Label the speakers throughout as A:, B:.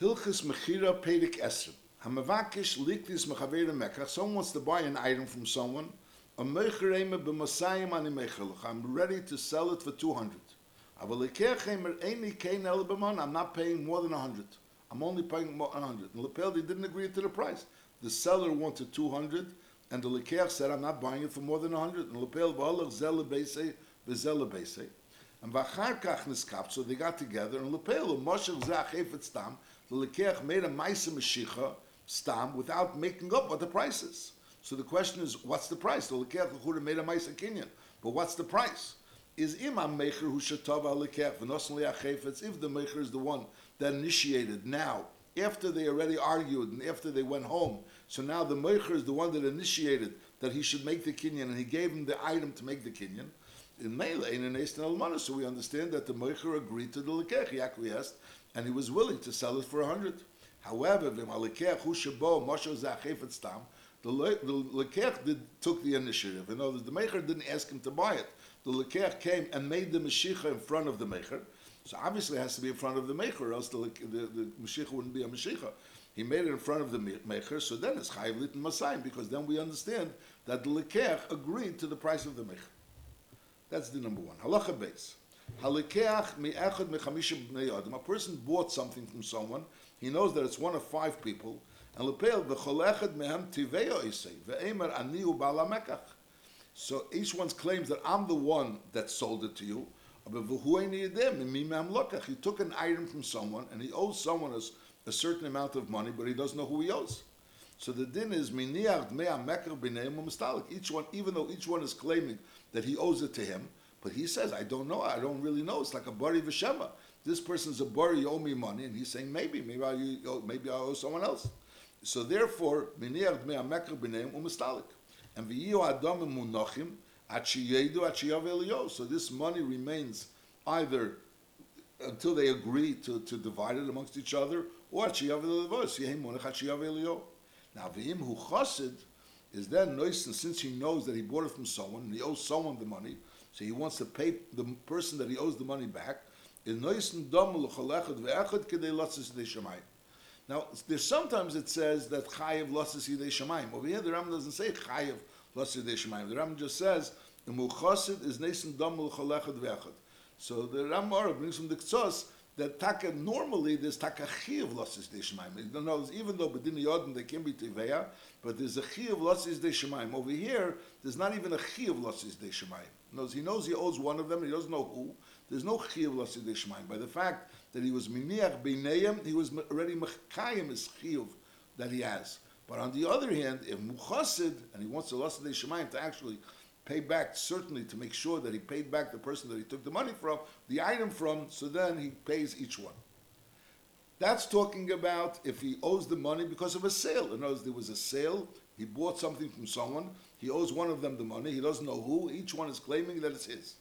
A: Hilchis Mechira Pedik Esrim. Hamavakish Liklis Mechavera Mekach. Someone wants to buy an item from someone. I'm ready to sell it for 200. Avalikechemer Eini Kein El B'man. I'm not paying more than 100. I'm only paying more than 100. And Lepel, they didn't agree to the price. The seller wanted 200, and the Lekech said, I'm not buying it for more than 100. And Lepel, V'alach Zele Beisei, V'zele Beisei. And Vachar Kach Niskap, so they got together, and Lepel, Moshe Zeh Stam, the Lekech made a Maisa Meshicha, Stam, without making up what the price is. So the question is, what's the price? The Lekech L'chura made a Maisa Kinyan, but what's the price? Is Imam Mecher who Shatava Lekech, V'nosan Liach if the Mecher is the one that initiated now, after they already argued and after they went home, so now the Mecher is the one that initiated that he should make the Kinyan, and he gave him the item to make the Kinyan. In Meila, in an Eastern Almana, so we understand that the Mecher agreed to the Lekech, he acquiesced, and he was willing to sell it for a hundred. However, the Lekech did took the initiative. In other words, the Mecher didn't ask him to buy it. The Lekech came and made the Mashiach in front of the Mecher. So obviously it has to be in front of the Mecher, else the, the, the wouldn't be a Mashiach. He made it in front of the Mecher, so then it's Chayiv Litin Masayim, because then we understand that the Lekech agreed to the price of the Mecher. That's the number one. Halacha base. Halikeach b'nei adam. A person bought something from someone. He knows that it's one of five people. And lepeil v'cholechad mehem tiveyo isei ve'emer aniu ba'lamekach. So each one claims that I'm the one that sold it to you. He took an item from someone and he owes someone a, a certain amount of money, but he doesn't know who he owes. So the din is each one, even though each one is claiming that he owes it to him, but he says, I don't know, I don't really know. It's like a bari v'shema. This person's a bari, you owe me money, and he's saying, maybe, maybe I, maybe I owe someone else. So therefore, and v'yiyu adam munachim so this money remains either until they agree to, to divide it amongst each other, or Now, v'im hu chassid is then noisen since he knows that he bought it from someone and he owes someone the money, so he wants to pay the person that he owes the money back. Now, there's sometimes it says that chayiv losses yidei shemayim. Over here, the Ram doesn't say chayiv losses yidei shemayim. The Ram just says the muchasid is neisen dam l'chalechad ve'echad. So the Ram brings from the Ksos that taka normally there's taka chiv losses de shemaim. In other even though bedin yodin they can be tiveya, but there's a chiv losses de shemaim. Over here, there's not even a chiv losses de shemaim. Knows he knows he owes one of them. He doesn't know who. There's no chiv losses de shemaim. By the fact that he was miniach beinayim, he was already mechayim his chiv that he has. But on the other hand, if muchasid and he wants the losses de shemaim to actually pay back, certainly to make sure that he paid back the person that he took the money from, the item from, so then he pays each one. That's talking about if he owes the money because of a sale. In other words, there was a sale, he bought something from someone, he owes one of them the money, he doesn't know who, each one is claiming that it's his.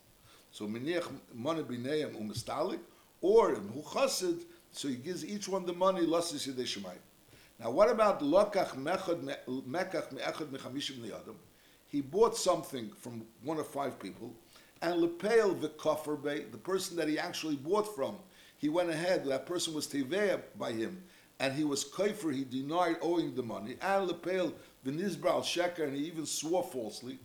A: So miniach money bineim umestalik, or chassid, so he gives each one the money, lasis yedei Now what about lokach mekach me'echad mechamishim liyadam? He bought something from one of five people, and lepeil the koffer the person that he actually bought from, he went ahead. That person was teveya by him, and he was kaifer. He denied owing the money, and lepeil the nizbral sheker, and he even swore falsely,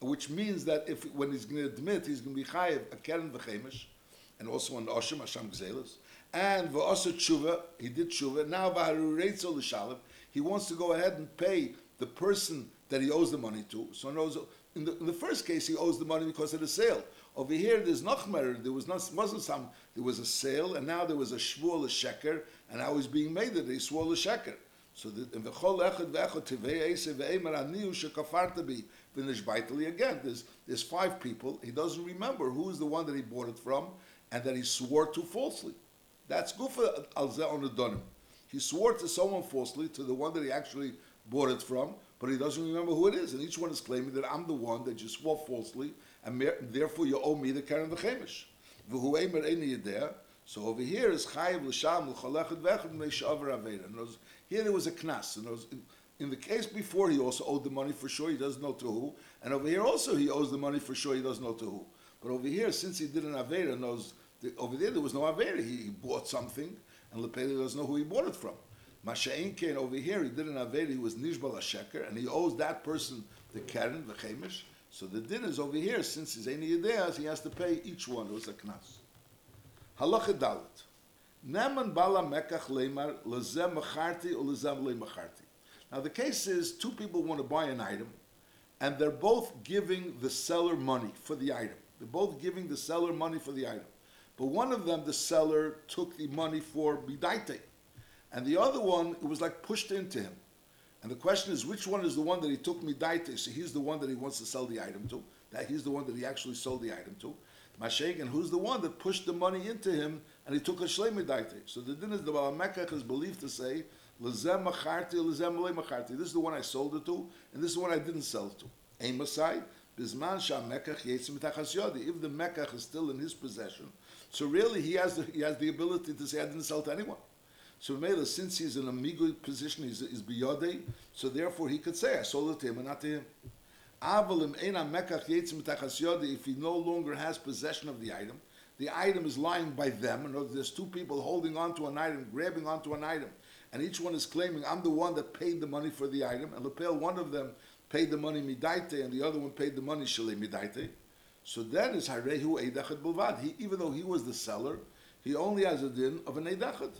A: which means that if when he's going to admit, he's going to be chayiv a keren v'chemish, and also on oshim hasham gzelas, and v'osa tshuva, he did tshuva. Now v'harureitzo l'shalem, he wants to go ahead and pay the person that he owes the money to. So in the, in the first case, he owes the money because of the sale. Over here, there's nachmer. There was not wasn't some. There was a sale, and now there was a shvuah sheker, and now he's being made that he swore the sheker. So in the chol echad ve'echad tivei eise ve'emer aniu shekafarta bi baitali again. There's there's five people. He doesn't remember who is the one that he bought it from, and that he swore to falsely. That's gufa al on He swore to someone falsely, to the one that he actually bought it from, but he doesn't remember who it is, and each one is claiming that I'm the one that you swore falsely, and therefore you owe me the Karen V'chemish. So over here is chayiv l'sham l'cholechad v'echad me'shavar aveda. Here there was a knas. In, in the case before, he also owed the money for sure. He doesn't know to who. And over here also, he owes the money for sure. He doesn't know to who. But over here, since he did an aveda, knows over there there was no aveda. He, he bought something, and Lepele doesn't know who he bought it from. Masha'in came over here, he did an Aved, he was Nishbal Sheker, and he owes that person the Keren, the Chemish. So the din is over here, since he's any Yedeas, he has to pay each one, it was a Knas. Halacha Dalit. Neman Bala Mekach Lemar, Lezem Macharti, or Lezem Le Macharti. Now the case is, two people want to buy an item, and they're both giving the seller money for the item. They're both giving the seller money for the item. But one of them, the seller, took the money for bidaite. And the other one, it was like pushed into him. And the question is, which one is the one that he took midaite? So he's the one that he wants to sell the item to. That he's the one that he actually sold the item to. Mashayk, and who's the one that pushed the money into him and he took a shlei midaite? So the din is the Balamekach is believed to say, Lezem macharti, lezem macharti. This is the one I sold it to, and this is the one I didn't sell it to. Aim aside, bisman sham mekach yetzim If the mekach is still in his possession, so really he has the, he has the ability to say I didn't sell to anyone. So Mela, since he's in a migu position, he's, he's so therefore he could say I sold it to him and not to him. If he no longer has possession of the item, the item is lying by them. and there's two people holding onto an item, grabbing onto an item, and each one is claiming, I'm the one that paid the money for the item, and Lepel, one of them paid the money midaite, and the other one paid the money shale midaite. So then is harehu eidachet bulvad. He, even though he was the seller, he only has a din of an eidachet.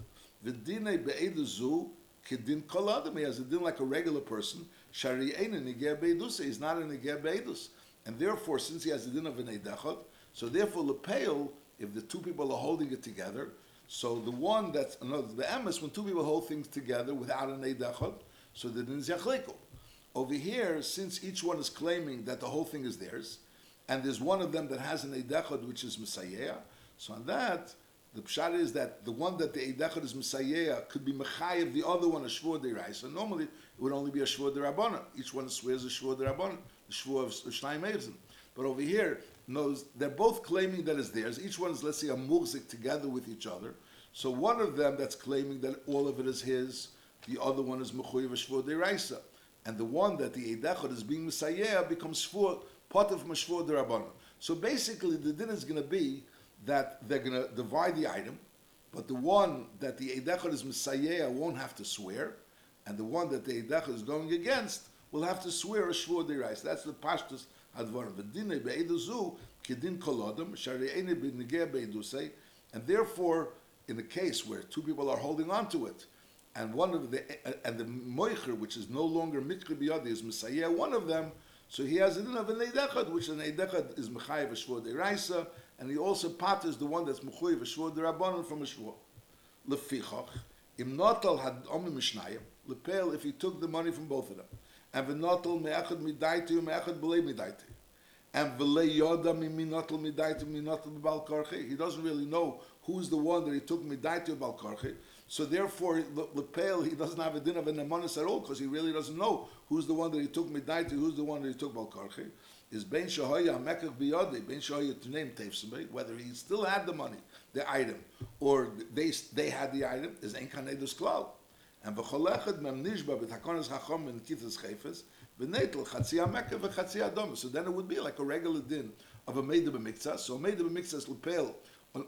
A: V'dine be'eduzu kedin kol adam. He has a din like a regular person. Shari ein negeh be'edus. He's not a negeh be'edus. And therefore, since he has a din of an eidachet, so therefore lepeil, if the two people are holding it together, so the one that's another the emes when two people hold things together without an eidachot, so the din is yachlekel. Over here, since each one is claiming that the whole thing is theirs, and there's one of them that has an eidachot which is messiah, so on that the pshat is that the one that the eidachot is messiah could be mechayev the other one a shvur. So normally it would only be a shvur derabbanon. Each one swears a shvur derabbanon, the shvur of shnayim But over here, knows they're both claiming that it's theirs. Each one is, let's say, a murzik together with each other. So one of them that's claiming that all of it is his, the other one is mechuyev shvur deraisa, and the one that the edechot is being messiah becomes shvur part of mashvur derabbanon. So basically, the din is going to be that they're going to divide the item, but the one that the edechot is messiah won't have to swear, and the one that the edechot is going against will have to swear a shvur deraisa. That's the pashtus advarim. V'dinei be'eduzu kedin kolodem shari'ene b'negeh be'edusei, and therefore, in a case where two people are holding on to it, and one of the and the moicher, which is no longer mikri biyadi, is messiah, one of them. So he has a din of an eidechad, which an eidechad is mechayev shvur deraisa, and he also patters the one that's mechayev shvur derabanan from a shvur. Lefichach, im notal had omi mishnayim, lepel if he took the money from both of them and v'notel me'echad midayti me'echad b'lei midayti. And v'lei yoda minotel midayti minotel b'bal karchi. He doesn't really know who's the one that he took midayti b'bal karchi. So therefore, Lepel, he doesn't have a din of an amonis at all because he really doesn't know who's the one that he took midayti, who's the one that he took b'al karchi. Is ben shahaya mekach biyadi, ben shahaya to name tefsime, whether he still had the money, the item, or they they had the item, is ein kanedus klal. And v'cholechad mem nishba b'takonis hachom in kithas chayfes, v'netel chatzi ha-mekah v'chatzi ha So then it would be like a regular din of a meida b'miktzah. So a meida b'miktzah is lepel.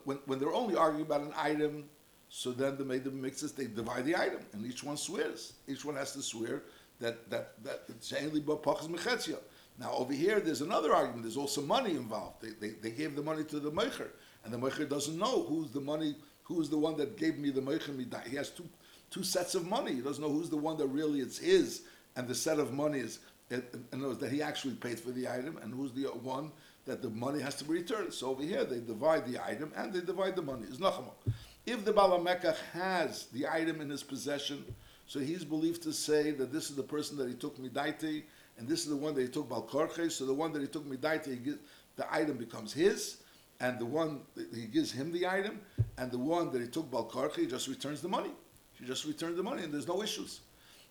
A: When, when they're only arguing about an item, so then the meida b'miktzah, they divide the item, and each one swears. Each one has to swear that, that, that it's only b'pachas mechetzia. Now over here, there's another argument. There's also money involved. They, they, they gave the money to the meicher, and the meicher doesn't know who's the money, who's the one that gave me the meicher. He has two two sets of money. He doesn't know who's the one that really it's his, and the set of money is, in that he actually paid for the item, and who's the one that the money has to be returned. So over here, they divide the item and they divide the money. Is nachamok. If the Balamekach has the item in his possession, so he's believed to say that this is the person that he took midaiti, and this is the one that he took balkorche. So the one that he took midaiti, the item becomes his, and the one he gives him the item, and the one that he took balkorche just returns the money. She just returned the money and there's no issues.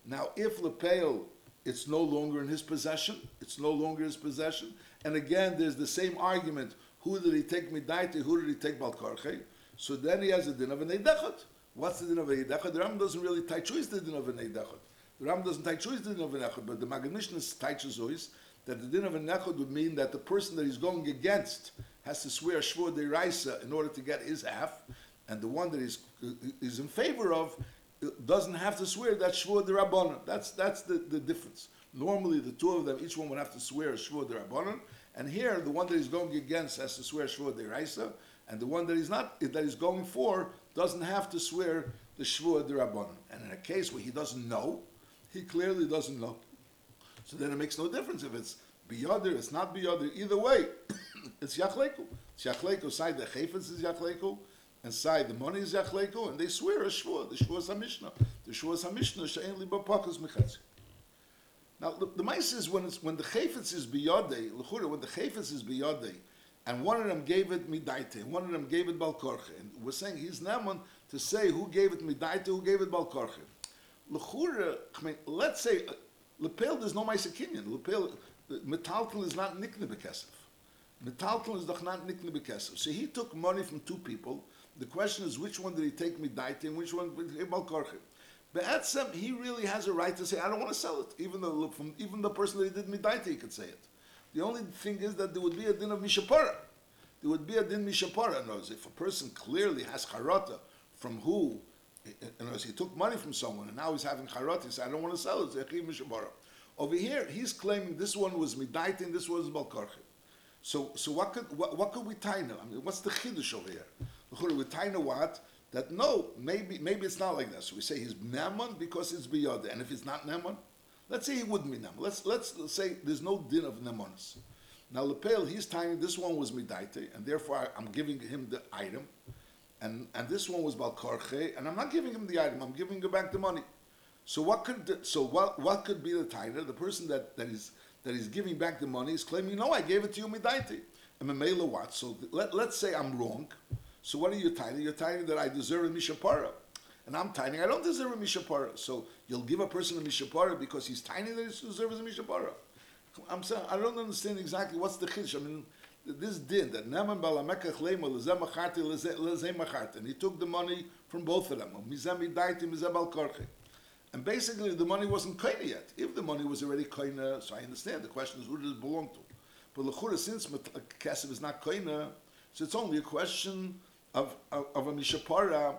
A: Now, if Lepeo, it's no longer in his possession, it's no longer his possession, and again, there's the same argument, who did he take Midaiti, who did he take Balkarche? So then he has a din of an. What's the din of an? The Ram doesn't really taichuiz the din of an. The Ram doesn't taichuiz the din of an but the Maggid Mishneh taichuiz that the din of an would mean that the person that he's going against has to swear Shvur Deraisa in order to get his half, and the one that is is in favor of doesn't have to swear that shvur the. That's that's the, the difference. Normally, the two of them, each one would have to swear shvur the and here the one that he's going against has to swear shvur the raisa, and the one that he's not that he's going for doesn't have to swear the shvur the. And in a case where he doesn't know, he clearly doesn't know. So then it makes no difference if it's biyadir, it's not biyadir. Either way, it's yachleku. It's yachleku. Side the chayfetz is yachleku, and side the money is yachleku, and they swear a shvur. The shvur is a mishnah. The shvur is a mishnah she'en li bapakas mechatzi. Now the, the mice is when it's when the chayfetz is biyadei, l'chura, when the chayfetz is biyadei, and one of them gave it midaite, one of them gave it balkorche, and we're saying he's naman to say who gave it midaite, who gave it balkorche. L'chura, I mean, let's say uh, lepel there's no mice opinion. Lepel metaltal is not nikne bekesef. Metaltal is not nikne bekesef. So he took money from two people. The question is which one did he take midaite and which one did he at some, he really has a right to say, I don't want to sell it. Even though from even the person that he did midaita, he could say it. The only thing is that there would be a din of mishapara. There would be a din mishapara. Knows if a person clearly has charata from who, other he took money from someone and now he's having charata. He said, I don't want to sell it. It's. Over here, he's claiming this one was midaita and this one was balkarchim. So, so what could what, what could we tie now? I mean, what's the chiddush over here? We tie what? that no, maybe maybe it's not like that. So we say he's Naaman because it's biyad. And if it's not Naaman, let's say he wouldn't be Naaman. Let's, let's say there's no din of Naamanus. Now Lepel, he's tying this one was Midaite, and therefore I, am giving him the item. And, and this one was about Balkarche, and I'm not giving him the item, I'm giving him back the money. So what could so what what could be the tiner? The person that, that is that is giving back the money is claiming, no, I gave it to you Midaite. And Memela what? So let, let's say I'm wrong. So what are you tithing? You're tithing that I deserve a mishapara. And I'm tithing, I don't deserve a mishapara. So you'll give a person a mishapara because he's tithing that he deserves a mishapara. I'm saying, I don't understand exactly what's the chiddush. I mean, this din that Neman balamekach lema lezem macharti lezem. And he took the money from both of them. Mizem idaiti mizem al And basically, the money wasn't kaina yet. If the money was already kaina, so I understand. The question is, who does it belong to? But lechura, since uh, kesef is not kaina, so it's only a question of, of, of a Mishapara.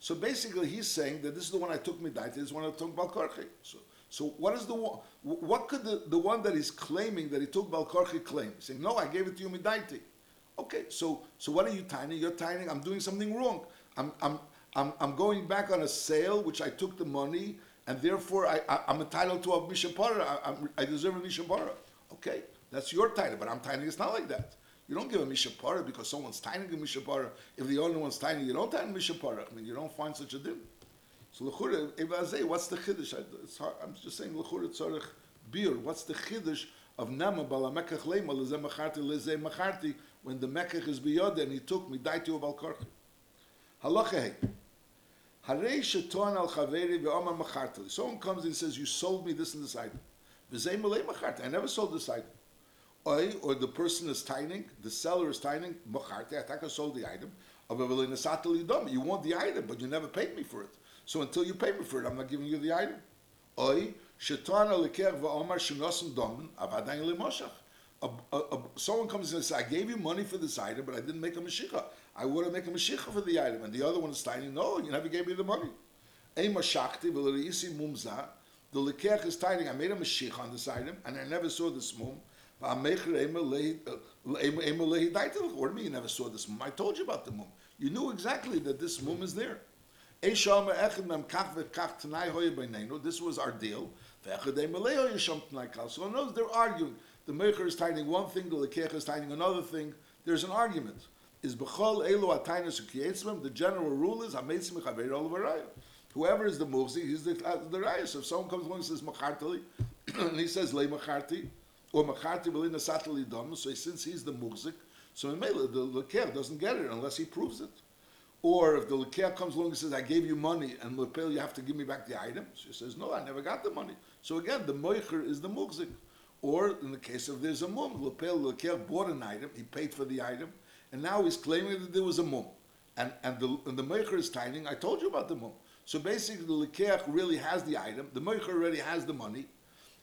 A: So basically, he's saying that this is the one I took Midaita, this is the one I took Balkarchi. So, so what is the one, what could the, the one that is claiming that he took Balkarchi claim? Saying, no, I gave it to you Midaiti. Okay, so, so what are you tiny? You're tiny, I'm doing something wrong. I'm, I'm, I'm, I'm going back on a sale, which I took the money, and therefore I, I, am entitled to a Mishapara. I, I deserve a Mishapara. Okay, that's your title, but I'm tiny, it's not like that. You don't give a mishapara because someone's tiny a mishapara. If the only one's tiny, you don't tiny mishapara. I mean, you don't find such a din. So lechura, evazei, what's the chiddush? I'm just saying lechura tzorich bir. What's the chiddush of nama balamekach lema lezeh macharti lezeh macharti when the mekach is biyod and he took me daiti of al karchi. Halacha hey. Harei sheton al chaveri ve'omar macharti. Someone comes and says, you sold me this and this item. V'zei malei macharti. I never sold this item or the person is tining, the seller is tining, macharti. I sold the item. You want the item, but you never paid me for it. So until you pay me for it, I'm not giving you the item. Someone comes and says, I gave you money for this item, but I didn't make a mashicha. I want to make a mashicha for the item. And the other one is tining, no, you never gave me the money. mumza. The lekech is tining, I made a mashicha on this item, and I never saw this mum. Uh, what do you mean you never saw this mum? I told you about the mum. You knew exactly that this mum is there. This was our deal. So in they're arguing. The Mecher is tithing one thing, the Lekech is tithing another thing. There's an argument. Is Bechol Elu Atainus The general rule is Whoever is the Mufzi, he's the, uh, the Raya. So if someone comes along and says Machartali, and he says Le Macharti, or Macharti Belina Satali Dom, so since he's the Muzik, so in Mela, the Leker doesn't get it unless he proves it. Or if the Leker comes along and says, I gave you money, and Lepel, you have to give me back the item. She says, No, I never got the money. So again, the Moicher is the Muzik. Or in the case of there's a mum, Lepel, Leker bought an item, he paid for the item, and now he's claiming that there was a mum. And, and the, and the Moicher is tining, I told you about the mum. So basically, the Leker really has the item, the Moicher already has the money,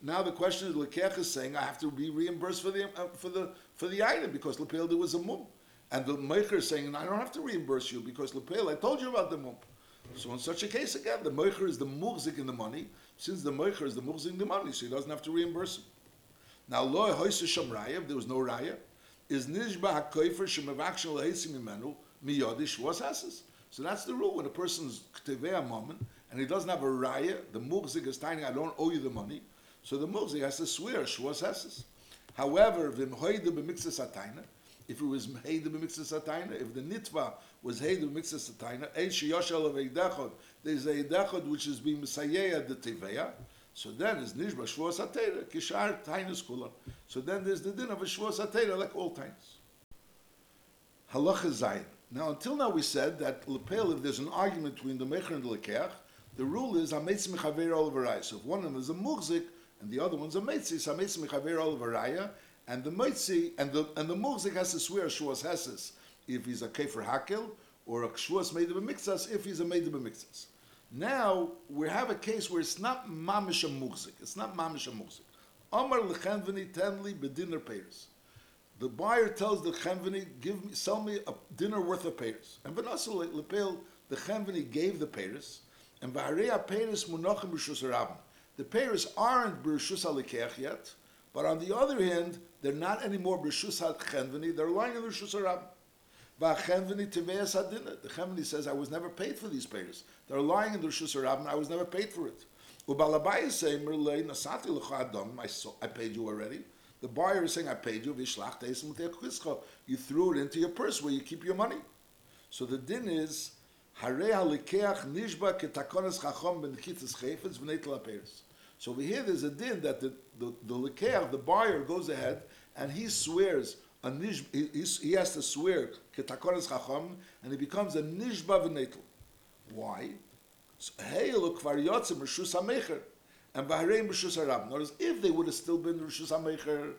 A: now the question is, Lekech is saying I have to be reimbursed for the uh, for the for the item because Lepel there was a mum, And the Meicher is saying, I don't have to reimburse you because Lepel, I told you about the mump. So in such a case, again, the Meicher is the muhzik in the money. Since the Meicher is the muhzik in the money, so he doesn't have to reimburse him. Now, lo hoyse sham raya, there was no raya, is nishba hakoifer shemavakshal heisim imenu miyodish was. So that's the rule. When a person person's ktevei moment and he doesn't have a raya, the muhzik is tiny, I don't owe you the money. So the muhzik has to swear shwas. However, vim hoyde b'mixas atayna, if it was heide b'mixas atayna, if the nitva was heide b'mixas atayna, ein sheyoshel of eidechod, there's a eidechod which is being misayeya the teveya, so then is nishba shvos atayra, kishar tainus kula. So then there's the din of a shvos atayra like all tainus. Halacha zayin. Now, until now we said that lepel, if there's an argument between the mecher and the lekeach, the rule is hametz mechaver olavaraya. So if one of them is a muhzik and the other one's a meitzi, so hametz mechaver olavaraya, and the meitzi and the and the muhzik has to swear shuas heses if he's a kefer hakel or a shuas made of a mixas if he's a made of a mixas. Now we have a case where it's not mamish a muhzik. It's not mamish a muhzik. Amar lechenveni tenli bedinner peirs. The buyer tells the chenveni, give me, sell me a dinner worth of peirs. And v'nasul lepel, the chenveni gave the peirs, and v'hareya peirs munachim b'shus rabim. The peirs aren't b'shus alikeach yet, but on the other hand, they're not anymore b'shus chenveni, they're lying in the shus rabim. V'chenveni teveas hadinah. The chenveni says, I was never paid for these peirs. They're lying in the shus rabim, I was never paid for it. Ubalabai is saying, Merlei nasati l'cha I paid you already. The buyer is saying, I paid you, you threw it into your purse where you keep your money. So the din is, nishba chachom ben So over here there's a din that the, the, the likeach, the buyer goes ahead and he swears, a nish, he, he has to swear ketakonas chachom and he becomes a nishba v'netel. Why? Hey, look, kvar yotzim, rishus ha and Bahrain Rishus Harab. Notice if they would have still been Rishus HaMecher,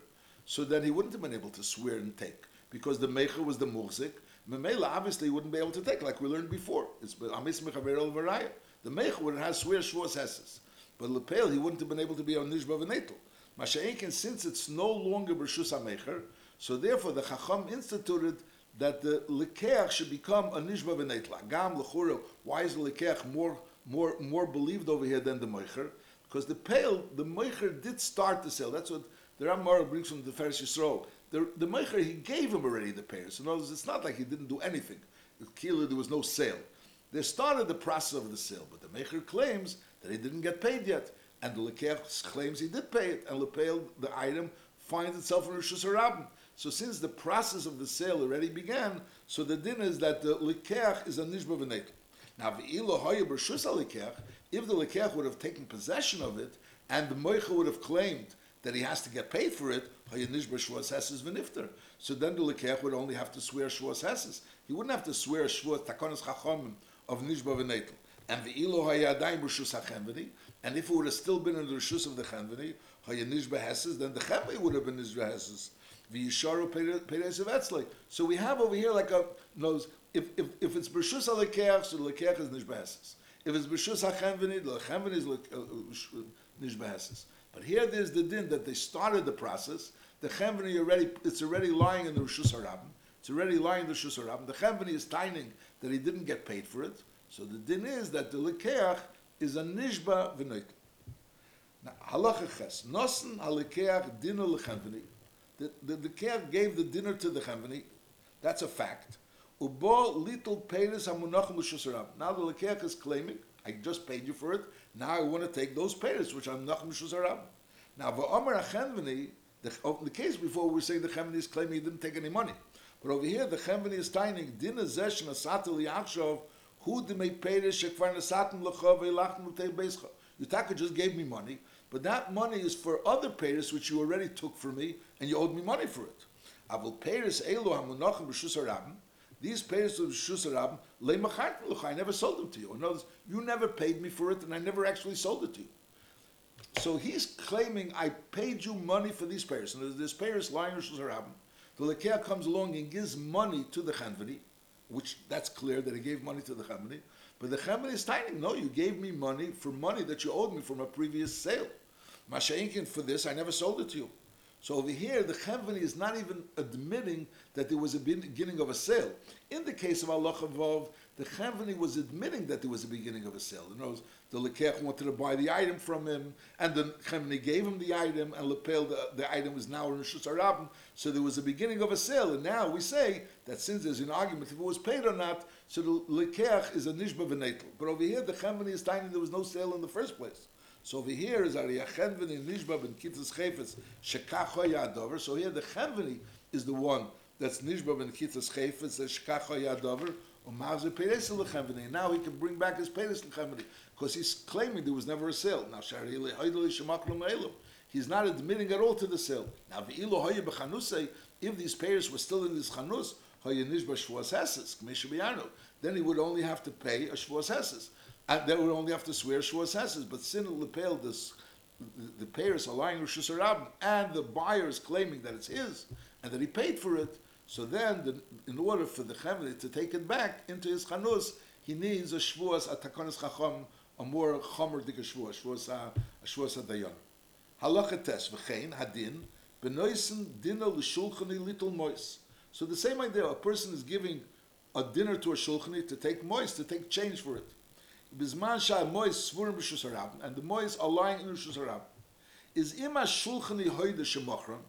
A: so then he wouldn't have been able to swear and take because the Mecher was the Muhzik. Memela obviously wouldn't be able to take like we learned before. It's Amis Mechaver El Varaya. The Mecher would have swear Shavuos Hesses. But Lepel, he wouldn't have been able to be on Nishba V'Netel. Masha'enkin, since it's no longer Rishus HaMecher, so therefore the Chacham instituted that the Lekeach should become a Nishba V'Netel. Agam, Lechura, why is the Lekeach more, more, more believed over here than the Mecher? Because the pale, the Meicher did start the sale. That's what the Ramar brings from the Pharisee Yisrael. The, the Meicher, he gave him already the pairs. In other words, it's not like he didn't do anything. Kila, there was no sale. They started the process of the sale, but the Meicher claims that he didn't get paid yet. And the Lekech claims he did pay it. And Lepel, the item, finds itself in Rosh Hashanah. So since the process of the sale already began, so the din is that the Lekech is a Nishba V'netel. Now, if the Lekech would have taken possession of it, and the Moicha would have claimed that he has to get paid for it, so then the Lekech would only have to swear Shvas Heses. He wouldn't have to swear Shvas Takonis Chachomim of Nishba V'Netel. And the Ilo Hayadayim Rishus HaChenveni, and if it would have still been in the Rishus of the Heses, then the Chenveni would have been Nishba Heses. V'yisharu Perez of. So we have over here like a, knows, if, if, if it's Rishus HaLekech, so the Lekech is Nishba Heses. If it's hachenveni, the hachenveni is uh, nishbeheses. But here there's the din that they started the process. The chenveni already, it's already lying in the rishus harabim. It's already lying in the rishus harabim. The chenveni is tining that he didn't get paid for it. So the din is that the lekeach is a nishba v'noit. Now halacha ches nosen halekeach dinner lechenveni. The the lekeach gave the dinner to the chenveni. That's a fact. Ubo little payers hamunachim l'shusarab. Now the lekech is claiming, I just paid you for it. Now I want to take those payers, which are nachim l'shusarab. Now v'omer achenveni, the, the case before we saying the chenveni is claiming he didn't take any money. But over here the chenveni is tying din zesh nasatel yachshov Yutaka just gave me money, but that money is for other payers which you already took from me, and you owed me money for it. Avol payers elu hamunachim b'shusarabim. These payers of Shusarab, I never sold them to you. In other words, you never paid me for it, and I never actually sold it to you. So he's claiming I paid you money for these payers. And this payers lying Shusarab. The Lekea comes along and gives money to the Chanvani, which that's clear that he gave money to the Chanvani. But the Chanvani is tiny. No, you gave me money for money that you owed me from a previous sale. Masha'inkin for this, I never sold it to you. So over here, the Chevani is not even admitting that there was a beginning of a sale. In the case of Allah Vov, the Chevani was admitting that there was a beginning of a sale. In other words, the Lekech wanted to buy the item from him, and the Chevani gave him the item, and Lepel, the, the item was now in Rishus. So there was a beginning of a sale, and now we say that since there's an argument if it was paid or not, so the Lekech is a Nishba V'netel. But over here, the Chevani is telling there was no sale in the first place. So over here is Ari Chenveni in Nishba ben Kitzes Chayfetz Shekacho. So here the Chenveni is the one that's Nishba ben Kitzes Chayfetz that Shekacho. Peres. Now he can bring back his Peres Lechenveni because he's claiming there was never a sale. Now. He's not admitting at all to the sale. Now. If these payers were still in this Chanus, Heses Then he would only have to pay a Shvuas Heses and they would only have to swear Shuas Hesses. But sin lepel this the, the payers are lying Rosh and the buyer is claiming that it's his and that he paid for it. So then, the, in order for the Chevli to take it back into his chanus, he needs a shvuas a takonis chacham, a more chomer dik a shvuas a, a shvuas uh, dayan. Halacha tes v'chein hadin benoisen dinner l'shulchani little mois. So the same idea, a person is giving a dinner to a shulchani to take mois, to take change for it bizman sha mois svurim b'shusarab, and the mois are lying in harab, is ima shulchani hoide shemachron.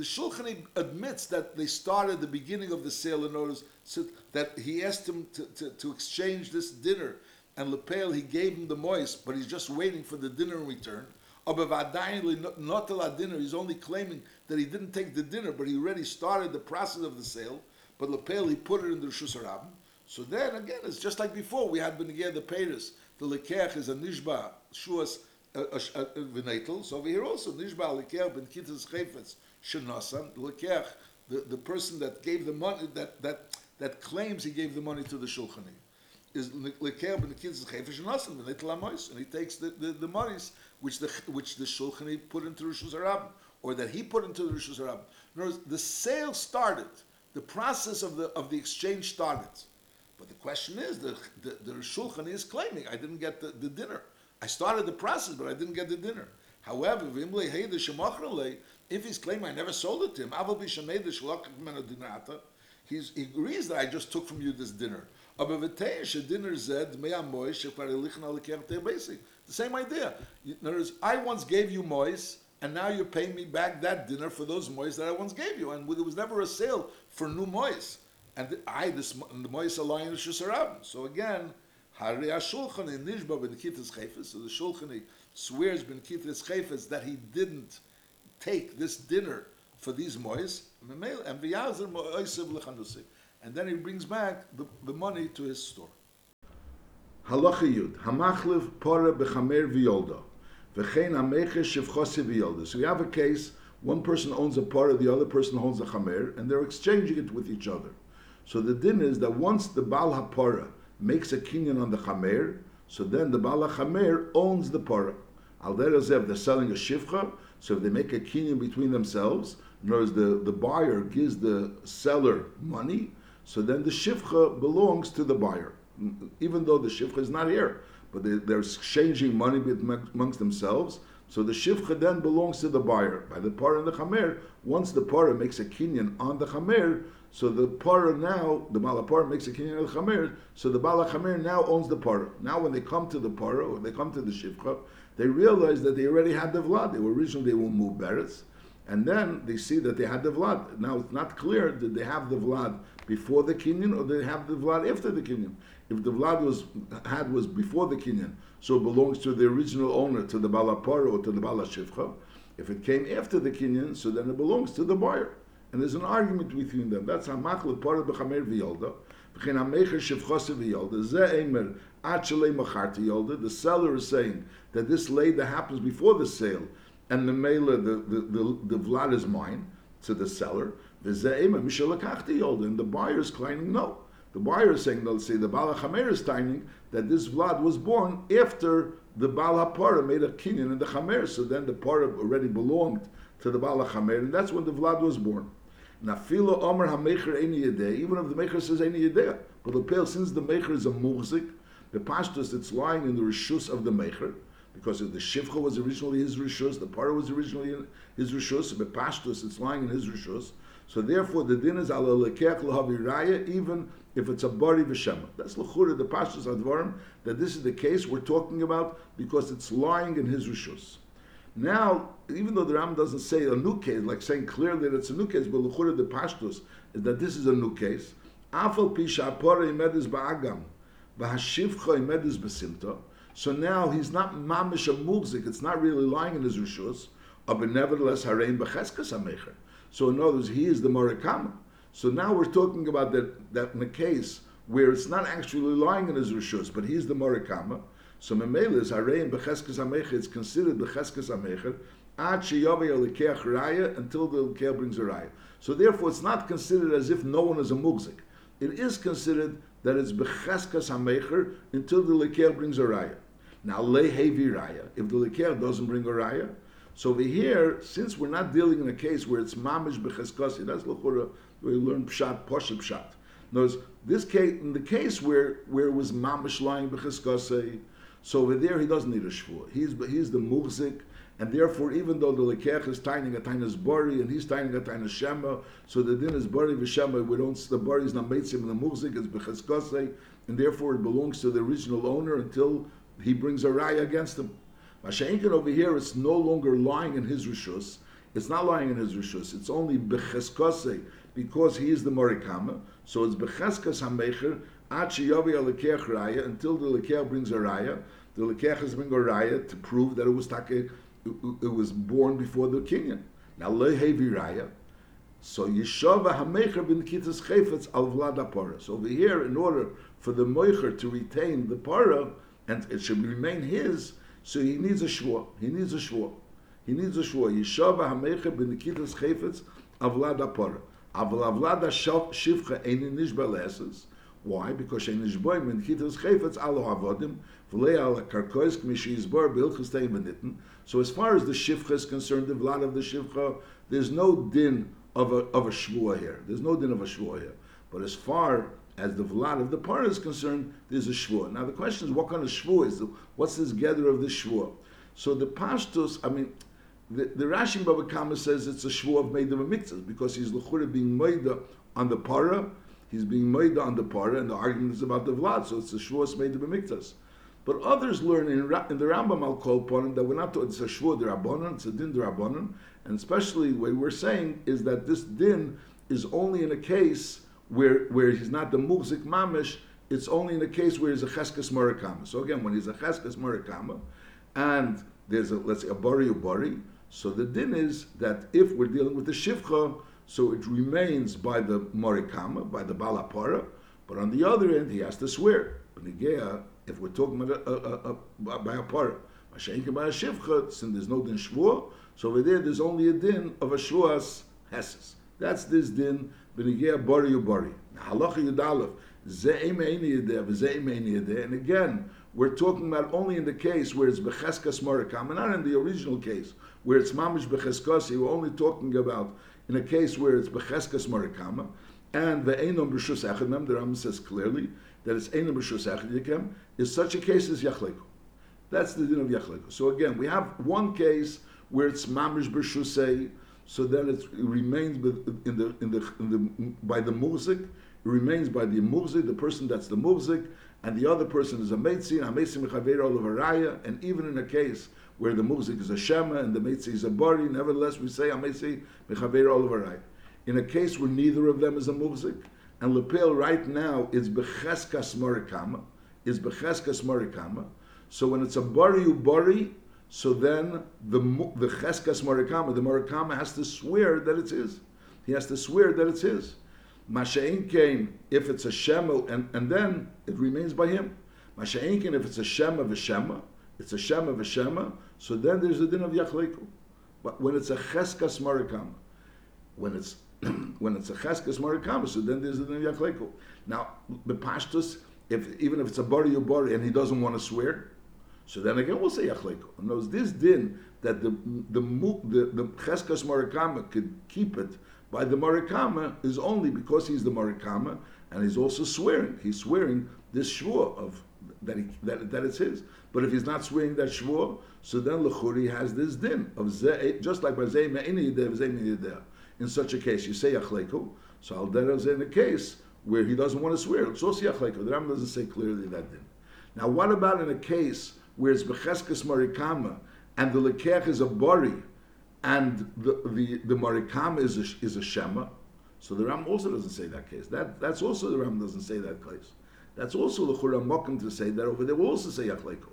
A: The shulchani admits that they started the beginning of the sale in notice so that he asked him to, to, to exchange this dinner, and lepel he gave him the mois, but he's just waiting for the dinner in return. Not la dinner, he's only claiming that he didn't take the dinner, but he already started the process of the sale. But lepel he put it in the Rishus harab. So then again, it's just like before. We had Benegir the Peiris. The Lekech is a Nishba Shuas uh, uh, uh, V'netel. So over here also, Nishba Lekech Ben Kitas Chayfetz Shenosan. The Lekech, the, the person that gave the money, that, that, that claims he gave the money to the Shulchani, is Lekech Ben Shenosan, V'netel Amois. And he takes the, the, the monies which the, which the Shulchani put into Rishus Harab, or that he put into the Rishus Harab. In words, the sale started. The process of the, of the exchange started. But the question is, the, the, the is claiming, I didn't get the, the dinner. I started the process, but I didn't get the dinner. However, if he's claiming I never sold it to him, he's, he agrees that I just took from you this dinner. The same idea. In other words, I once gave you mois, and now you're paying me back that dinner for those mois that I once gave you. And there was never a sale for new mois and I this the Moisa line Shusarab. So again, Nishba. So the Shulchan swears ben Kitas Chayfes that he didn't take this dinner for these mois, and then he brings back the, the money to his store.
B: Halacha Yud, Hamachlev Pora Bechamer V'yolda, V'chein Hamecher Shevchose V'yolda. So we have a case, one person owns a Pora, the other person owns a Chamer, and they're exchanging it with each other. So the din is that once the Baal HaPara makes a kinyan on the Chamer, so then the Baal HaChamer owns the Pora. Al they're selling a Shivcha, so if they make a kinyan between themselves, in other words, the, the buyer gives the seller money, so then the Shivcha belongs to the buyer, mm, even though the Shivcha is not here. But they, they're exchanging money amongst themselves, so the shivcha then belongs to the buyer. By the par and the chamer, once the par makes a kinyan on the chamer, so the para now, the malapar makes a kinyan the chamer, so the balachamer now owns the para. Now when they come to the para, or they come to the shivcha, they realize that they already had the vlad. They were originally they move beretz, and then they see that they had the vlad. Now it's not clear did they have the vlad before the kinyan or did they have the vlad after the kinyan. If the vlad was had was before the kinyan, so it belongs to the original owner, to the balapara or to the balashivcha. If it came after the kinyan, so then it belongs to the buyer. And there's an argument between them. That's Hamachlet Parah B'Chamer V'Yolda. The seller is saying that this that happens before the sale, and the mela, the, the, the, the vlad is mine, to the seller. And the buyer is claiming no. The buyer is saying, let's say, the Baal HaChamer is claiming that this vlad was born after the Baal HaPara made a kinyan in the Chamer, so then the Para already belonged to the Baal HaChamer, and that's when the vlad was born. Nafilo Omer HaMecher Eini Yedei, even if the Mecher says Eini Yedei, but the pale, since the Mecher is a Muzik, the pashtus it's lying in the Rishus of the Mecher, because the shivcha was originally his rishus, the para was originally his rishus, but pashtus it's lying in his rishus. So therefore, the din is ala lekech lahavi even if it's a bari v'shema. That's l'chura the pashtus advarim that this is the case we're talking about because it's lying in his rishus. Now, even though the Ram doesn't say a new case, like saying clearly that it's a new case, but l'chura the pashtus is that this is a new case. Afal pisha apore imedis ba'agam, v'hashivcha imedis b'simta. So now he's not mamish a mugzik, it's not really lying in his rishus, uh, but nevertheless harein b'cheskas amecher. So in other words, he is the morikama. So now we're talking about that, that in a case where it's not actually lying in his rishus, but he's the morikama. So memela is harein b'cheskas amecher, it's considered b'cheskas amecher, ad sheyavei alikeach raya, until the alikeach brings a raya. So therefore it's not considered as if no one is a mugzik. It is considered that it's becheskas hamecher until the leker brings a raya. Now lehevi raya. If the leker doesn't bring a raya, so over here, since we're not dealing in a case where it's mamish becheskasi, that's lechura we learn pshat poshet pshat. Notice this case, in the case where where it was mamish lying becheskasi, so over there he doesn't need a shvur. He's he's the muhzik. And therefore, even though the lekech is tiny a tiny bari and he's tiny a tiny shema, so the din is bari v'shema. We don't the bari is not meitzim and the muzik is becheskase, and therefore it belongs to the original owner until he brings a raya against him. Masha'inkin over here is no longer lying in his rishus. It's not lying in his rishus. It's only becheskase because he is the morikama. So it's becheskas hamecher ad sheyavi alekech raya until the lekech brings a raya. The lekech is bring a raya to prove that it was take it was born before the kinyan. Now lehevi raya. So Yeshava Hamecher bin Kitas Chayfetz al Vlada. So over here, in order for the Moicher to retain the Para, and it should remain his, so he needs a Shvua. He needs a Shvua. He needs a Shvua. Yeshava Hamecher bin Kitas Chayfetz al Vlada Para. Aval Vlada Shivcha Einin Nishba Leses. Why? Because Shein Nishboim bin Kitas Chayfetz alo Avodim, V'lei al Karkois Kmishi Yizbor Bilchus Teim. So as far as the shivcha is concerned, the vlad of the shivcha, there's no din of a of a shvua here. There's no din of a shvua here. But as far as the vlad of the par is concerned, there's a shvua. Now the question is, what kind of shvua is? The, what's this gather of the shvua? So the pashtus, I mean, the, the Rashi Baba Kama says it's a shvua of a mitzvah because he's lechura being made on the para, he's being made on the para, and the argument is about the vlad, so it's a shvua a mitzvah. But others learn in, in the Rambam al Kol that we're not it's a shvur derabanan, it's a din derabanan, and especially what we're saying is that this din is only in a case where where he's not the muzik mamish. It's only in a case where he's a cheskas marikama. So again, when he's a cheskas marikama, and there's a let's say a bari bari, so the din is that if we're dealing with the shivcha, so it remains by the marikama, by the balapara, but on the other end he has to swear. If we're talking about uh, uh, uh, a, a, by a par, Mashenka by a shivcha, since there's no din shvur, so over there there's only a din of a shvuas heses. That's this din benigea bari. Halacha yudalef and again, we're talking about only in the case where it's becheskas morakam, and not in the original case where it's mamish becheskasi. We're only talking about in a case where it's becheskas morakama, and the einom b'shus. The Rambam says clearly that it's Ein B'Shus Echad is such a case as Yachleku. That's the din of Yachleku. So again, we have one case where it's Mamish B'Shusei, so then it remains in the, in the, in the, by the muzik, it remains by the muzik, the person that's the muzik, and the other person is a meitzi, and a meitzi mechaver of a and even in a case where the muzik is a shema and the meitzi is a bari, nevertheless we say a meitzi mechaver of a In a case where neither of them is a muzik, and Lepel right now is Becheskas Morikama, is Becheskas Morikama. So when it's a Bari Bari, so then the the Cheskas Morikama, the Morikama has to swear that it's his. He has to swear that it's his. Masha'in came if it's a Shema, and, and then it remains by him. Masha'in if it's a Shema v'Shema, it's a Shema v'Shema, so then there's the din of Yachleiku. But when it's a Cheskas Morikama, when it's when it's a cheskes so then there's a din yachleku. Now, the pashtus, if even if it's a bari bari and he doesn't want to swear, so then again we'll say yachleku. And knows this din that the the the, the cheskes marikama could keep it by the marikama is only because he's the marikama and he's also swearing. He's swearing this shvur of that, he, that, that it's his. But if he's not swearing that shvur, so then lechuri has this din of ze, just like by zei me'ini yideh, zei yideh. In such a case, you say yachleku. So al is in a case where he doesn't want to swear. It's also yachleku. The Ram doesn't say clearly that din. Now, what about in a case where it's becheskes marikama and the lekech is a bori and the the, the marikama is a, is a shema? So the Ram also doesn't say that case. That that's also the Ram doesn't say that case. That's also the Chura Mokim to say that over there. We'll also say Yachleiko.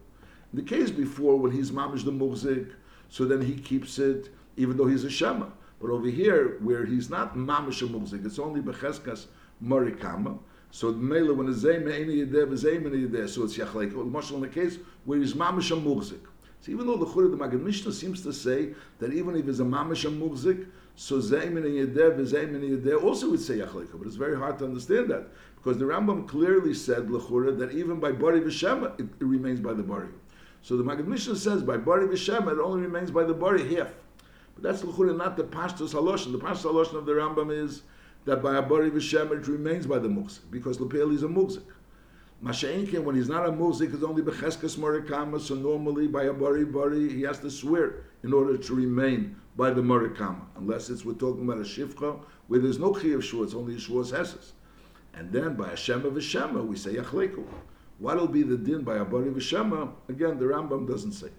B: The case before, when he's mamish the muzik, so then he keeps it, even though he's a shema. But over here, where he's not mamish a muzik, it's only becheskas marikama. So mele when it's zayim any yedeh v'zayim any yedeh, so it's yachleiko. The marshal in the case where he's mamish a muzik. So even though the Chura the Maggid Mishneh seems to say that even if it's a mamish a muzik, so Zaymin and Yedeh, Zaymin and Yedeh also would say Yachleka, but it's very hard to understand that because the Rambam clearly said Lechura that even by Bari V'Shema it, it, remains by the Bari. So the Maggid Mishneh says by Bari V'Shema it only remains by the Bari half. But that's Lechura, not the Pashtus Haloshin. The Pashtus Haloshin of the Rambam is that by a Bari V'Shema it remains by the Muzik because Lepel is a Muzik. Masha'inkin, when he's not a muzik, is only becheskes morikama, so normally by a bari bari, he has to swear in order to remain by the morikama, unless it's we're talking about a shivcha, where there's no chi of shua, it's only shua's hesses. And then by a shema v'shema, we say yachleku. What'll be the din by a bari v'shema? Again, the Rambam doesn't say.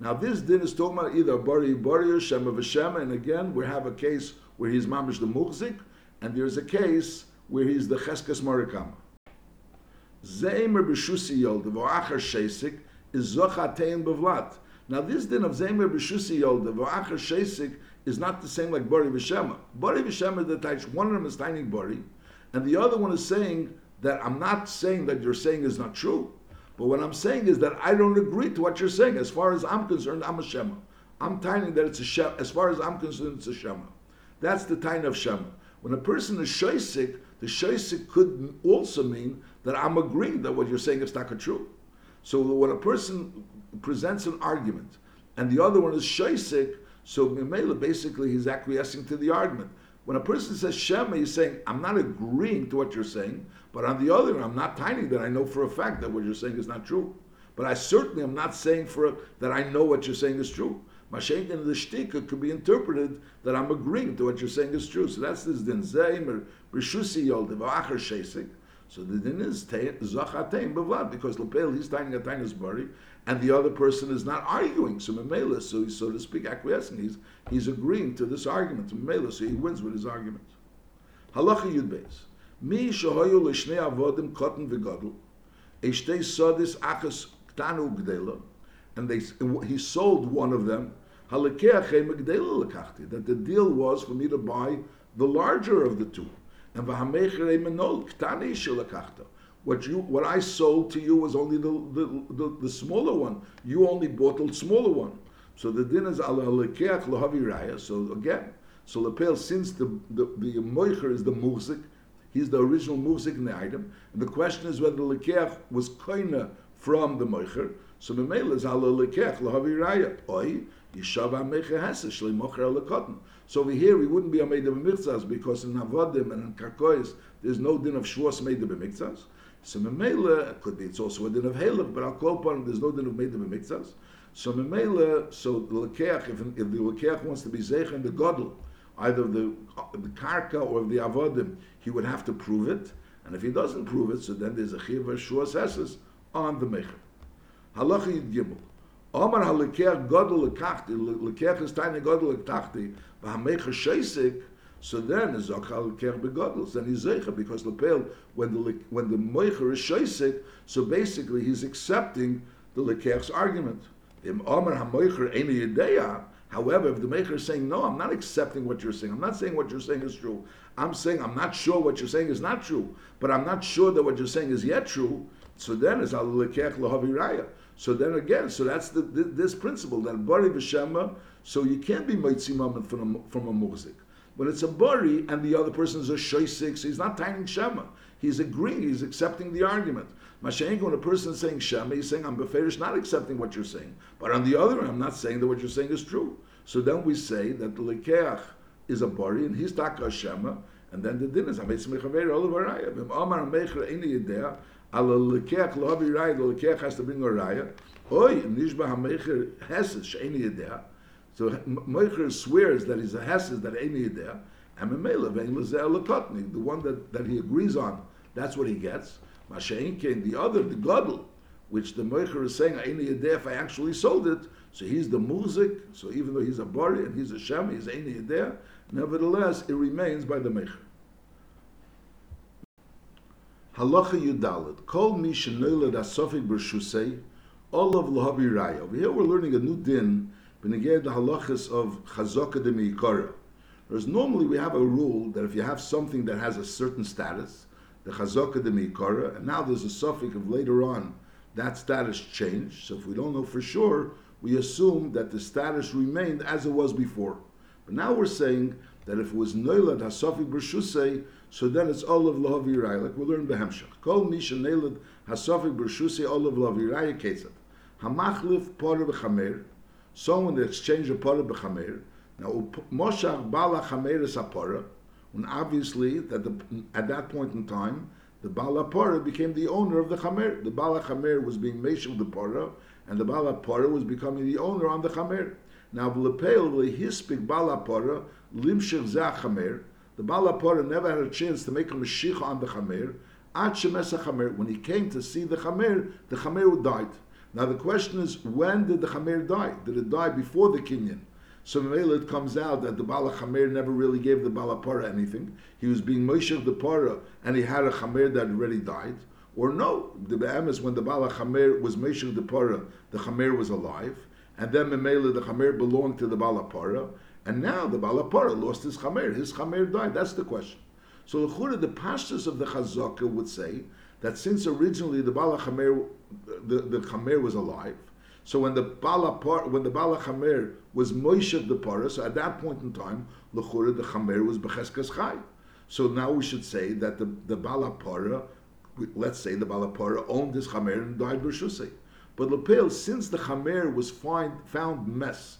B: Now this din is talking about either bari bari or shema v'shema, and again, we have a case where he's mamish the muzik, and there's a case where he's the cheskes morikama. Zeimer b'shusi yolda v'achar sheisik is zochatein b'vlat. Now this din of Zeimer b'shusi yolda v'achar sheisik is not the same like Bari v'shema. Bari v'shema the taich, one of them is tiny Bari, and the other one is saying that I'm not saying that you're saying is not true, but what I'm saying is that I don't agree to what you're saying. As far as I'm concerned, I'm a Shema. I'm tiny that it's a Shema. As far as I'm concerned, it's a Shema. That's the tiny of Shema. When a person is Shaisik, the Shaisik could also mean that I'm agreeing that what you're saying is not true. So when a person presents an argument and the other one is shaisik, so Mimela basically he's acquiescing to the argument. When a person says Shema, he's saying, I'm not agreeing to what you're saying, but on the other, I'm not tiny that I know for a fact that what you're saying is not true. But I certainly am not saying for a, that I know what you're saying is true. Mashenkin in the shtika could be interpreted that I'm agreeing to what you're saying is true. So that's this din zeim or b'shusi yoldiv acher shesik. So the din is zachatein b'vlad because lepel he's tying a tiny bari, and the other person is not arguing. So memela, so he's so to speak acquiescing. He's he's agreeing to this argument. Memela, so he wins with his argument. Halacha yud. Mi shohayu l'shnei avodim cotton v'gadol. Eshtei sodis achas ktanu gdela. And they, he sold one of them. That the deal was for me to buy the larger of the two. And what you what I sold to you was only the, the, the, the smaller one. You only bought the smaller one. So the din is al lekeach lahavi raya. So again, so lepel since the the, the moicher is the muzik, he's the original muzik in the item. And the question is whether the lekeach was koina from the moicher. So memel is al lekeach lahavi raya. Oi yishav amecher hasa shlei mocher lekotten. So over here we wouldn't be a made of mitzvahs because in Avodim and in Karkois there's no din of Shavuos made of mitzvahs. So Memela could be it's also a din of Halach, but I'll call upon there's no din of made of mitzvahs. So Memela, so the Lekeach, if, if the Lekeach wants to be Zeich and the Godel, either the the Karka or the Avodim, he would have to prove it. And if he doesn't prove it, so then there's a Chiv Esses on the Mecher. Halacha Yid Gimel. Omar halekech godel lekachti, lekech is tiny godel lekachti, v'hamecha sheisik, so then is zok halekech begodel, then he's zeicha, because lepel, when the, when the moicher is sheisik, so basically he's accepting the lekech's argument. Im Omar hamoicher eni yedeya, However, if the maker is saying, no, I'm not accepting what you're saying, I'm not saying what you're saying is true, I'm saying I'm not sure what you're saying is not true, but I'm not sure that what you're saying is yet true, so then it's al lekech lahavi raya. So then again, so that's the, this principle that bari v'shema. So you can't be mitzi moment from a, from a muzik. When it's a bari and the other person is a shoisik, so he's not tying shema. He's agreeing. He's accepting the argument. Mashenk, when a person is saying shema, he's saying I'm beferish, not accepting what you're saying. But on the other hand, I'm not saying that what you're saying is true. So then we say that the lekeach is a bari and he's taka shema, and then the din is hametz mechaver olavaraya. V'amar mecher eni yedea Al lekeach lo havi raya, the lekeach has to bring a. Oy, nishba ha-mecher heses, she'eni yedea. So Meicher swears that he's a heses, that any yedea. And Memela, the one that, that he agrees on, that's what he gets. Mashain came, the other, the gadol, which the Meicher is saying, any yedea, if I actually sold it, so he's the music, so even though he's a bari and he's a shem, he's any yedea, nevertheless, it remains by the Meicher. Halacha Yudalit. Kol mi shenoiled asofik b'rshusei, all of lahavi raya. Over here we're learning a new din, b'neged the halachas of chazaka de meikara. Whereas normally we have a rule that if you have something that has a certain status, the chazaka de meikara, and now there's a suffix of later on, that status changed. So if we don't know for sure, we assume that the status remained as it was before. But now we're saying that if it was noilad hasafik b'rshusei, so then it's olav lahavirai, like we learn behemshach. Kol misha neilad hasafik b'rshusei olav lahavirai ketzat. Hamachlif pora b'chamer, someone that exchanged a pora b'chamer. Now moshach bala chamer is a pora, and obviously that the, at that point in time the bala pora became the owner of the chamer. The bala chamer was being meshul the pora, and the bala pora was becoming the owner on the chamer. Now v'lepeil v'lehispik bala pora limshich zeh chamer. The bala pora never had a chance to make a mashiach on the chamer. Ad. When he came to see the chamer, the chamer died. Now the question is, when did the chamer die? Did it die before the kinyan? So it comes out that the Bala Chamer never really gave the Bala Para anything. He was being Moshe the Para and he had a Chamer that already died. Or no, the Be'em when the Bala Chamer was Moshe the Para, the Chamer was alive. And then Mele the Chamer belonged to the Bala Para. And now the Bala Para lost his Chamer. His Chamer died. That's the question. So the the pastors of the Chazaka would say that since originally the Bala Chamer, the, the Chamer was alive, so when the Bala when the Bala Chamer was Moshe the Parah, so at that point in time, Lechura the Chamer was Becheskas Chai. So now we should say that the, the Bala Parah, let's say the Bala Parah owned this Chamer and died B'Shusei. But Lepel, since the Chamer was find, found mess,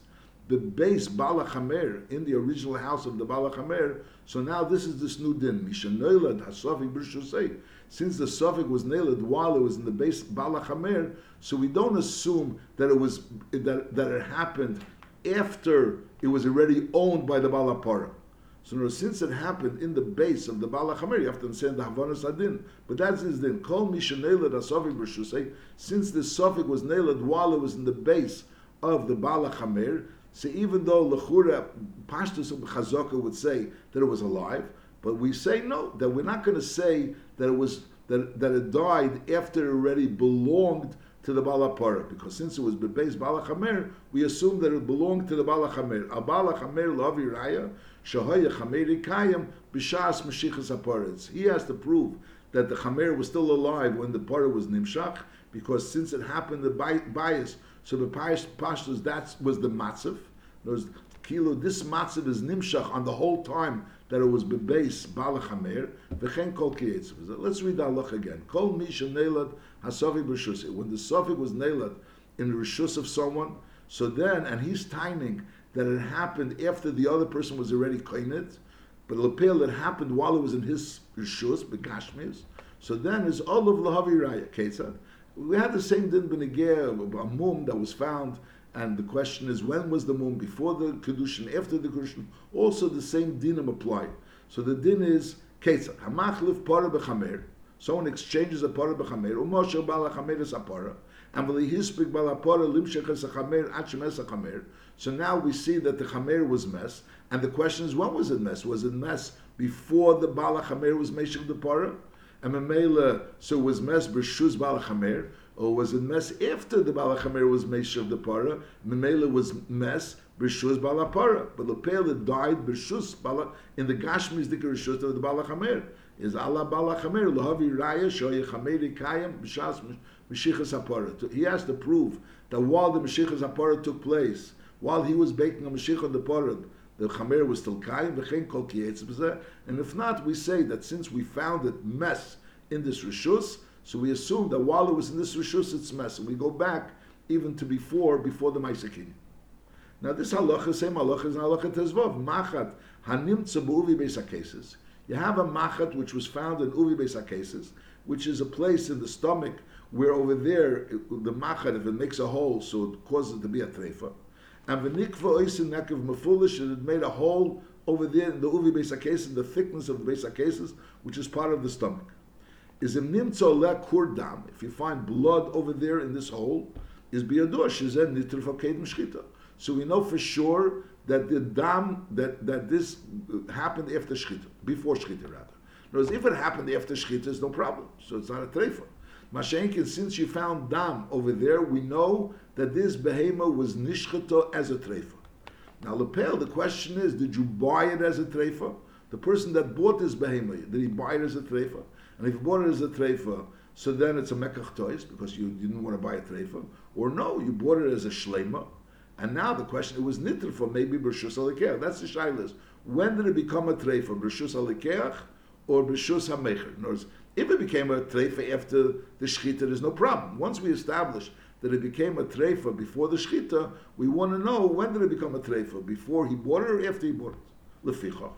B: the base Bala Chamer in the original house of the Bala Chamer, so now this is this new din. Mishanoilad Hasafik B'Shusei. Since the suffix was nailed while it was in the base Bala Chamer, so we don't assume that it was that, that it happened after it was already owned by the Balapara. So now, since it happened in the base of the Bala Chamer, you have to understand the Havanas Adin. But that's his din. Kol Mishanelad Asafik B'Shusei, since the suffix was nailed while it was in the base of the Bala Chamer, so even though Lechura, Pashtus of Chazaka would say that it was alive, but we say no, that we're not going to say that it was that, that it died after it already belonged to the Balapara, because since it was Bebeis Balachamer, we assume that it belonged to the Balachamer. A Balachamer Lavi Raya, Shahaya Chameri Kayam, Bishas Mashichas Aparetz. He has to prove that the Chamer was still alive when the Parah was Nimshach, because since it happened the bias, so the Pashtus, that was the Matzav. There's Kilo, this Matzav is Nimshach on the whole time that it was bebeis balachamer v'chen kol Let's read the halach again. Kol misha neilad hasafi b'shusi. When the suffix was nailed in the rishus of someone, so then, and he's timing that it happened after the other person was already koinit, but lepel it happened while it was in his rishus, begashmis. So then is all of lahavi raya ketzad. We had the same din benegeh, a mum that was found and the question is, when was the moon? Before the Kedushin, after the Kedushin? Also the same dinim apply. So the din is, Ketzah, Hamachlif para b'chamer, someone exchanges a para b'chamer, umosher bala chamer is a para, and v'lihispik bala para limshech es a chamer, achem es a. So now we see that the chamer was mess, and the question is, when was it mess? Was it mess before the bala chamer was meshach the para? And Mamela, so was mess b'shuz bala chamer, or was it mess after the Balachamer was Mesh of the Para? Memela was mess B'Shus Balapara. But the Pele died B'Shus Bala in the Gashmi's the Rishus of the Balachamer. Is Allah Balachamer Lahavi Raya Shoya Chameri Kayam Meshichas Apara. He has to prove that while the Meshichas Apara took place, while he was baking a Meshich on the Para, the Chamer was still Kayam, V'chein Kol And if not, we say that since we found it mess in this Rishus, so we assume that while it was in this Rishus, it's mess. We go back even to before, before the Maisakin. Now this halacha, same halacha is halacha tezvav. Machat hanim tzabuvi besa cases. You have a machat which was found in uvi besa cases. which is a place in the stomach where over there the machar, if it makes a hole, so it causes it to be a treifa. And v'nikva oisin nekev mefulish, and it made a hole over there in the uvi beis in the thickness of the beis cases, which is part of the stomach. Is im nimtzo le if you find blood over there in this hole, is biyadur shizen nitr mshchita. So we know for sure that the dam that, that this happened after shchita, before shchita rather. Whereas if it happened after shchita, there's no problem. So it's not a treifa. Mashenkin, since you found dam over there, we know that this behema was nishchata as a treifa. Now, lepel, the question is, did you buy it as a treifa? The person that bought this behema, did he buy it as a treifa? And if you bought it as a treifa, so then it's a mekach toys because you didn't want to buy a treifa. Or no, you bought it as a shlema. And now the question, it was nitr for maybe Bershus Alikeach. That's the shaylas. When did it become a treifa, Bershus Alikeach or Bershus HaMecher? In other words, if it became a treifa after the shechita, there's no problem. Once we establish that it became a treifa before the shechita, we want to know when did it become a treifa, before he bought it or after he bought it. Lefichach.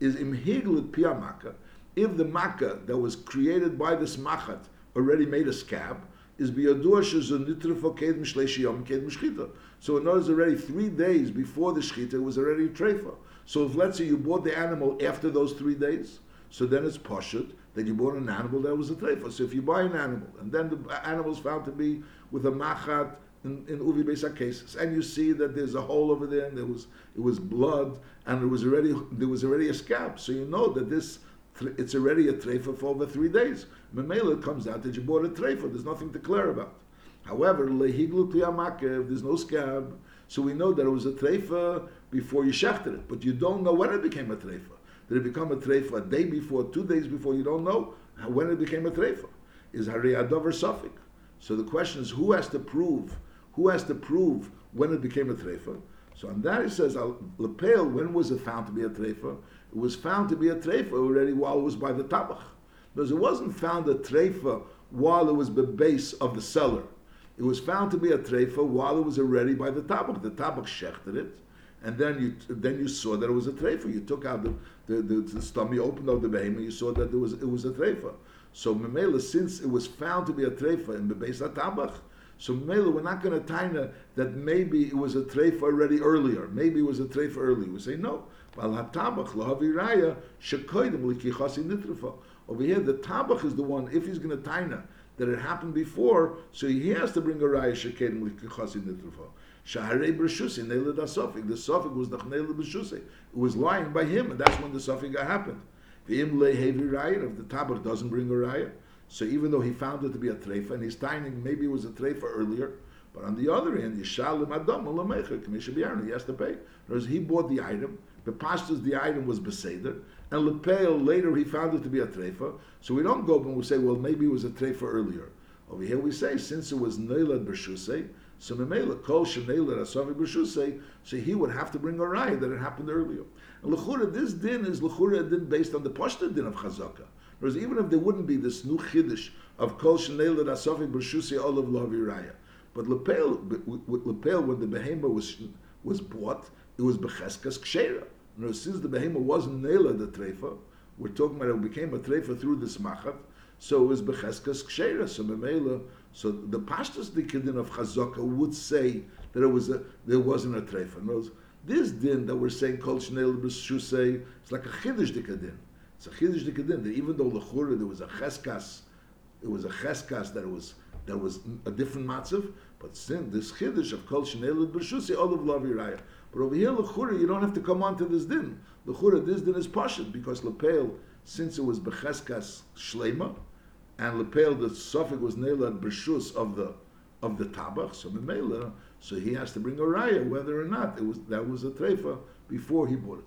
B: Is imhiglet piyamaka, if the makkah that was created by this machat already made a scab, is biyadua shezonitra for ked mishleshi yom ked mishchita. So it knows already three days before the shechita, it was already a treifa. So if let's say you bought the animal after those three days, so then it's poshut that you bought an animal that was a treifa. So if you buy an animal and then the animal is found to be with a machat in, in uvi besa cases, and you see that there's a hole over there and there was it was blood and there was already there was already a scab, so you know that this it's already a treifa for over three days. Memela comes out that you bought a treifa. There's nothing to declare about. However, lehiglu kliyamakev, there's no scab, so we know that it was a treifa before you shechted it, but you don't know when it became a treifa. Did it become a treifa a day before, two days before? You don't know when it became a treifa. Is hari adover suffik? So the question is, who has to prove? Who has to prove when it became a treifa? So on that he says, lepel. When was it found to be a treifa? It was found to be a treifa already while it was by the tabach. Because it wasn't found a treifa while it was the base of the cellar. It was found to be a treifa while it was already by the tabach. The tabach shechted it, and then you then you saw that it was a treifa. You took out the the, the, the stomach, you opened up the behemoth, and you saw that there was it was a treifa. So memela, since it was found to be a treifa in the base of tabach, so memela, we're not going to tie that maybe it was a treifa already earlier. Maybe it was a treifa earlier. We say no. Over here, the tabach is the one. If he's going to taina that it happened before, so he has to bring a raya shekedim l'kichasin nitrufa. Shaharei b'shusi neilad asofik. The sofik was the neilad. It was lying by him, and that's when the sofik happened. The imle heavy raya if the tabach doesn't bring a raya, so even though he found it to be a treifa, and he's taining maybe it was a treifa earlier. But on the other hand, Yishalim Adam Lamecha, Commission he has to pay. Whereas he bought the item, the pashtas, the item was beseder, and lepel later he found it to be a treifa. So we don't go and we say, well, maybe it was a treifa earlier. Over here we say, since it was neilad b'shusei, so memela kol sheneilad asavi b'shusei, so he would have to bring a raya that it happened earlier. And lechura, this din is lechura din based on the pashta din of chazaka. Whereas even if there wouldn't be this new chiddush of kol sheneilad asavi b'shusei olav lavi raya, but lepel, lepel when the behema was was bought, it was becheskas kshera. You since the behemoth wasn't nela the treifa, we're talking about it became a treifa through this machat, so it was becheskas kshera. So memela, so the pashtas dikidin of chazaka would say that it was a, there wasn't a treifa. Knows this din that we're saying kol shnei b'shusei, it's like a chiddush dikadin. It's a chiddush dikadin that even though the lechura there was a cheskas, it was a cheskas that it was that was a different matzav, but sin this chiddush of kol shnei b'shusei all of lavi Raya. but over here, Lechura, you don't have to come on to this din. Lechura, this din is pashit, because Lepel, since it was Becheskas Shlema, and Lepel, the suffix was Neilad Bershus of the of the Tabach, so Memela, so he has to bring a raya whether or not it was that was a treifa before he bought it.